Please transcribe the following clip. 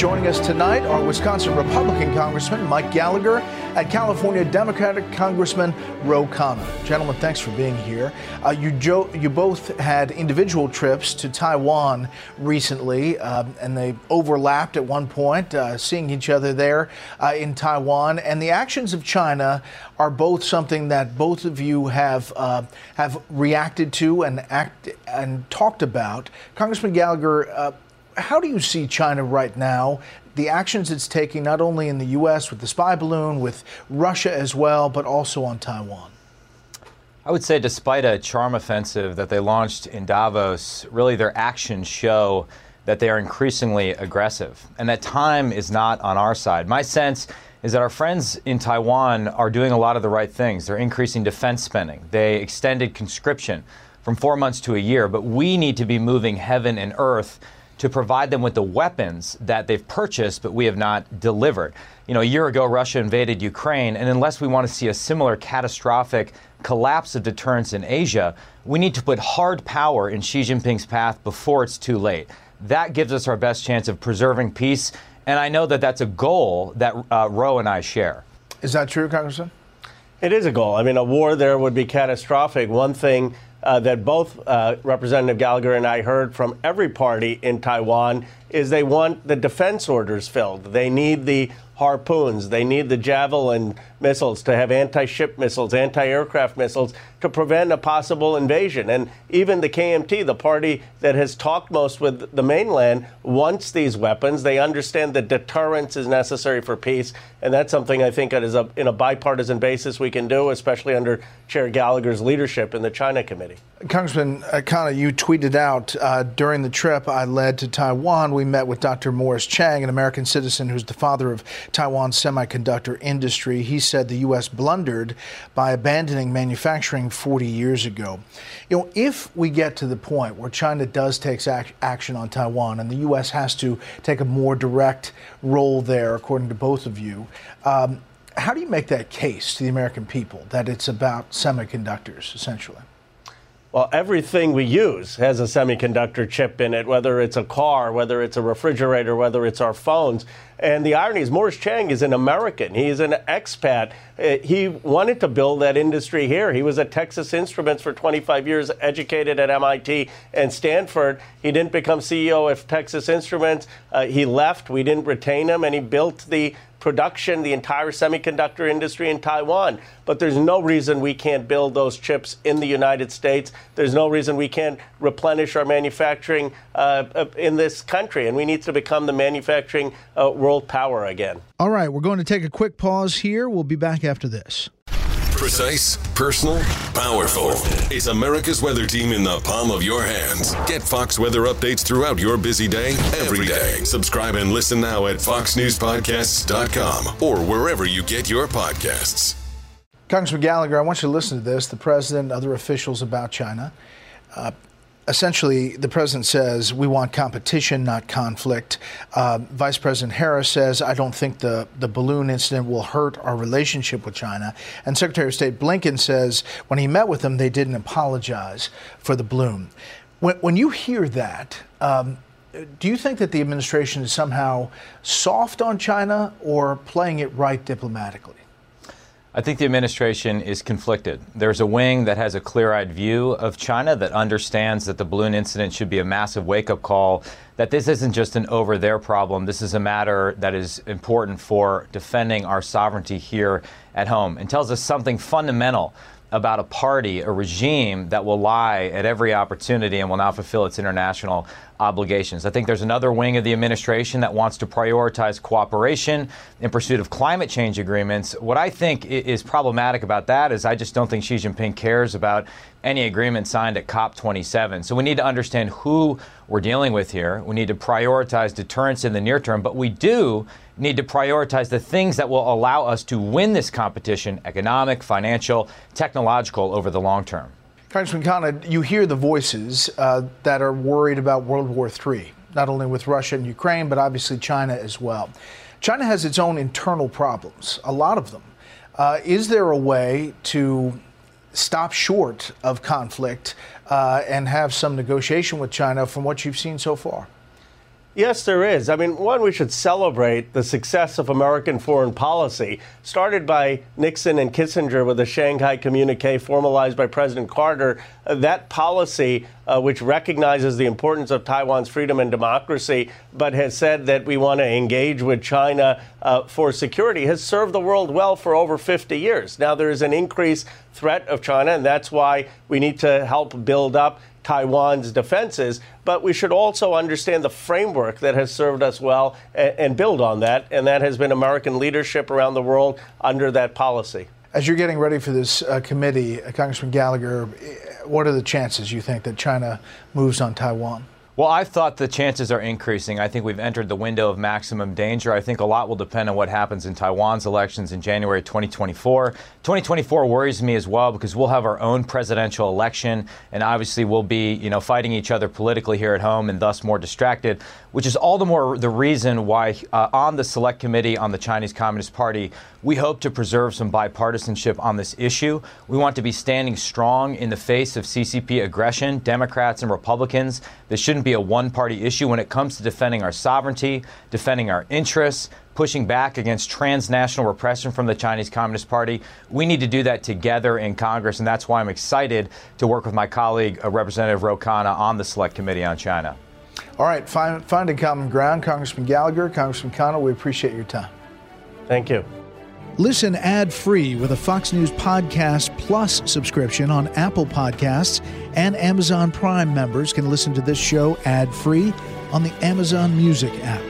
joining us tonight are Wisconsin Republican Congressman Mike Gallagher and California Democratic Congressman Ro Khanna. Gentlemen, thanks for being here. Uh, you, jo- you both had individual trips to Taiwan recently, um, and they overlapped at one point, uh, seeing each other there uh, in Taiwan. And the actions of China are both something that both of you have uh, have reacted to and act and talked about. Congressman Gallagher, uh, how do you see China right now? The actions it's taking not only in the U.S. with the spy balloon, with Russia as well, but also on Taiwan. I would say, despite a charm offensive that they launched in Davos, really their actions show that they are increasingly aggressive, and that time is not on our side. My sense is that our friends in Taiwan are doing a lot of the right things. They're increasing defense spending. They extended conscription from four months to a year, but we need to be moving heaven and earth to provide them with the weapons that they've purchased but we have not delivered. You know, a year ago, Russia invaded Ukraine, and unless we want to see a similar catastrophic collapse of deterrence in Asia, we need to put hard power in Xi Jinping's path before it's too late. That gives us our best chance of preserving peace, and I know that that's a goal that uh, Ro and I share. Is that true, Congressman? It is a goal. I mean, a war there would be catastrophic. One thing uh, that both uh, Representative Gallagher and I heard from every party in Taiwan is they want the defense orders filled. They need the harpoons. They need the javelin missiles to have anti ship missiles, anti aircraft missiles to prevent a possible invasion. And even the KMT, the party that has talked most with the mainland, wants these weapons. They understand that deterrence is necessary for peace. And that's something I think that is a, in a bipartisan basis we can do, especially under Chair Gallagher's leadership in the China Committee. Congressman uh, you tweeted out uh, during the trip I led to Taiwan, we met with Dr. Morris Chang, an American citizen who's the father of Taiwan's semiconductor industry. He said the U.S. blundered by abandoning manufacturing 40 years ago. You know, if we get to the point where China does take ac- action on Taiwan and the U.S. has to take a more direct role there, according to both of you, um, how do you make that case to the American people that it's about semiconductors, essentially? Well, everything we use has a semiconductor chip in it, whether it's a car, whether it's a refrigerator, whether it's our phones. And the irony is, Morris Chang is an American. He's an expat. Uh, he wanted to build that industry here. He was at Texas Instruments for 25 years, educated at MIT and Stanford. He didn't become CEO of Texas Instruments. Uh, he left. We didn't retain him, and he built the production, the entire semiconductor industry in Taiwan. But there's no reason we can't build those chips in the United States. There's no reason we can't replenish our manufacturing uh, uh in this country. And we need to become the manufacturing uh, world power again. All right, we're going to take a quick pause here. We'll be back after this. Precise, personal, powerful. It's America's weather team in the palm of your hands. Get Fox weather updates throughout your busy day, every day. Subscribe and listen now at foxnewspodcasts.com or wherever you get your podcasts. Congressman Gallagher, I want you to listen to this. The president, other officials about China. Uh, essentially, the president says we want competition, not conflict. Uh, Vice President Harris says, I don't think the, the balloon incident will hurt our relationship with China. And Secretary of State Blinken says when he met with them, they didn't apologize for the balloon. When, when you hear that, um, do you think that the administration is somehow soft on China or playing it right diplomatically? I think the administration is conflicted. There's a wing that has a clear eyed view of China that understands that the balloon incident should be a massive wake up call, that this isn't just an over there problem. This is a matter that is important for defending our sovereignty here at home and tells us something fundamental about a party, a regime that will lie at every opportunity and will not fulfill its international obligations. I think there's another wing of the administration that wants to prioritize cooperation in pursuit of climate change agreements. What I think is problematic about that is I just don't think Xi Jinping cares about any agreement signed at COP27. So we need to understand who we're dealing with here. We need to prioritize deterrence in the near term, but we do need to prioritize the things that will allow us to win this competition economic, financial, technological over the long term. Congressman Khanna, you hear the voices uh, that are worried about World War III, not only with Russia and Ukraine, but obviously China as well. China has its own internal problems, a lot of them. Uh, is there a way to stop short of conflict uh, and have some negotiation with China from what you've seen so far? Yes, there is. I mean, one, we should celebrate the success of American foreign policy, started by Nixon and Kissinger with the Shanghai Communique formalized by President Carter. Uh, that policy, uh, which recognizes the importance of Taiwan's freedom and democracy, but has said that we want to engage with China uh, for security, has served the world well for over 50 years. Now, there is an increased threat of China, and that's why we need to help build up Taiwan's defenses, but we should also understand the framework that has served us well and, and, build on that, and that has been American leadership around the world under that policy. As you're getting ready for this uh, committee, uh, Congressman Gallagher, what are the chances you think that China moves on Taiwan? Well, I thought the chances are increasing. I think we've entered the window of maximum danger. I think a lot will depend on what happens in Taiwan's elections in January 2024. 2024 worries me as well because we'll have our own presidential election, and obviously we'll be, you know, fighting each other politically here at home, and thus more distracted. Which is all the more the reason why, uh, on the Select Committee on the Chinese Communist Party, we hope to preserve some bipartisanship on this issue. We want to be standing strong in the face of CCP aggression, Democrats and Republicans. This shouldn't be a one party issue when it comes to defending our sovereignty, defending our interests, pushing back against transnational repression from the Chinese Communist Party. We need to do that together in Congress, and that's why I'm excited to work with my colleague, uh, Representative Ro Khanna, on the Select Committee on China. All right, find, finding common ground. Congressman Gallagher, Congressman Khanna, we appreciate your time. Thank you. Listen ad free with a Fox News Podcast Plus subscription on Apple Podcasts, and Amazon Prime members can listen to this show ad free on the Amazon Music app.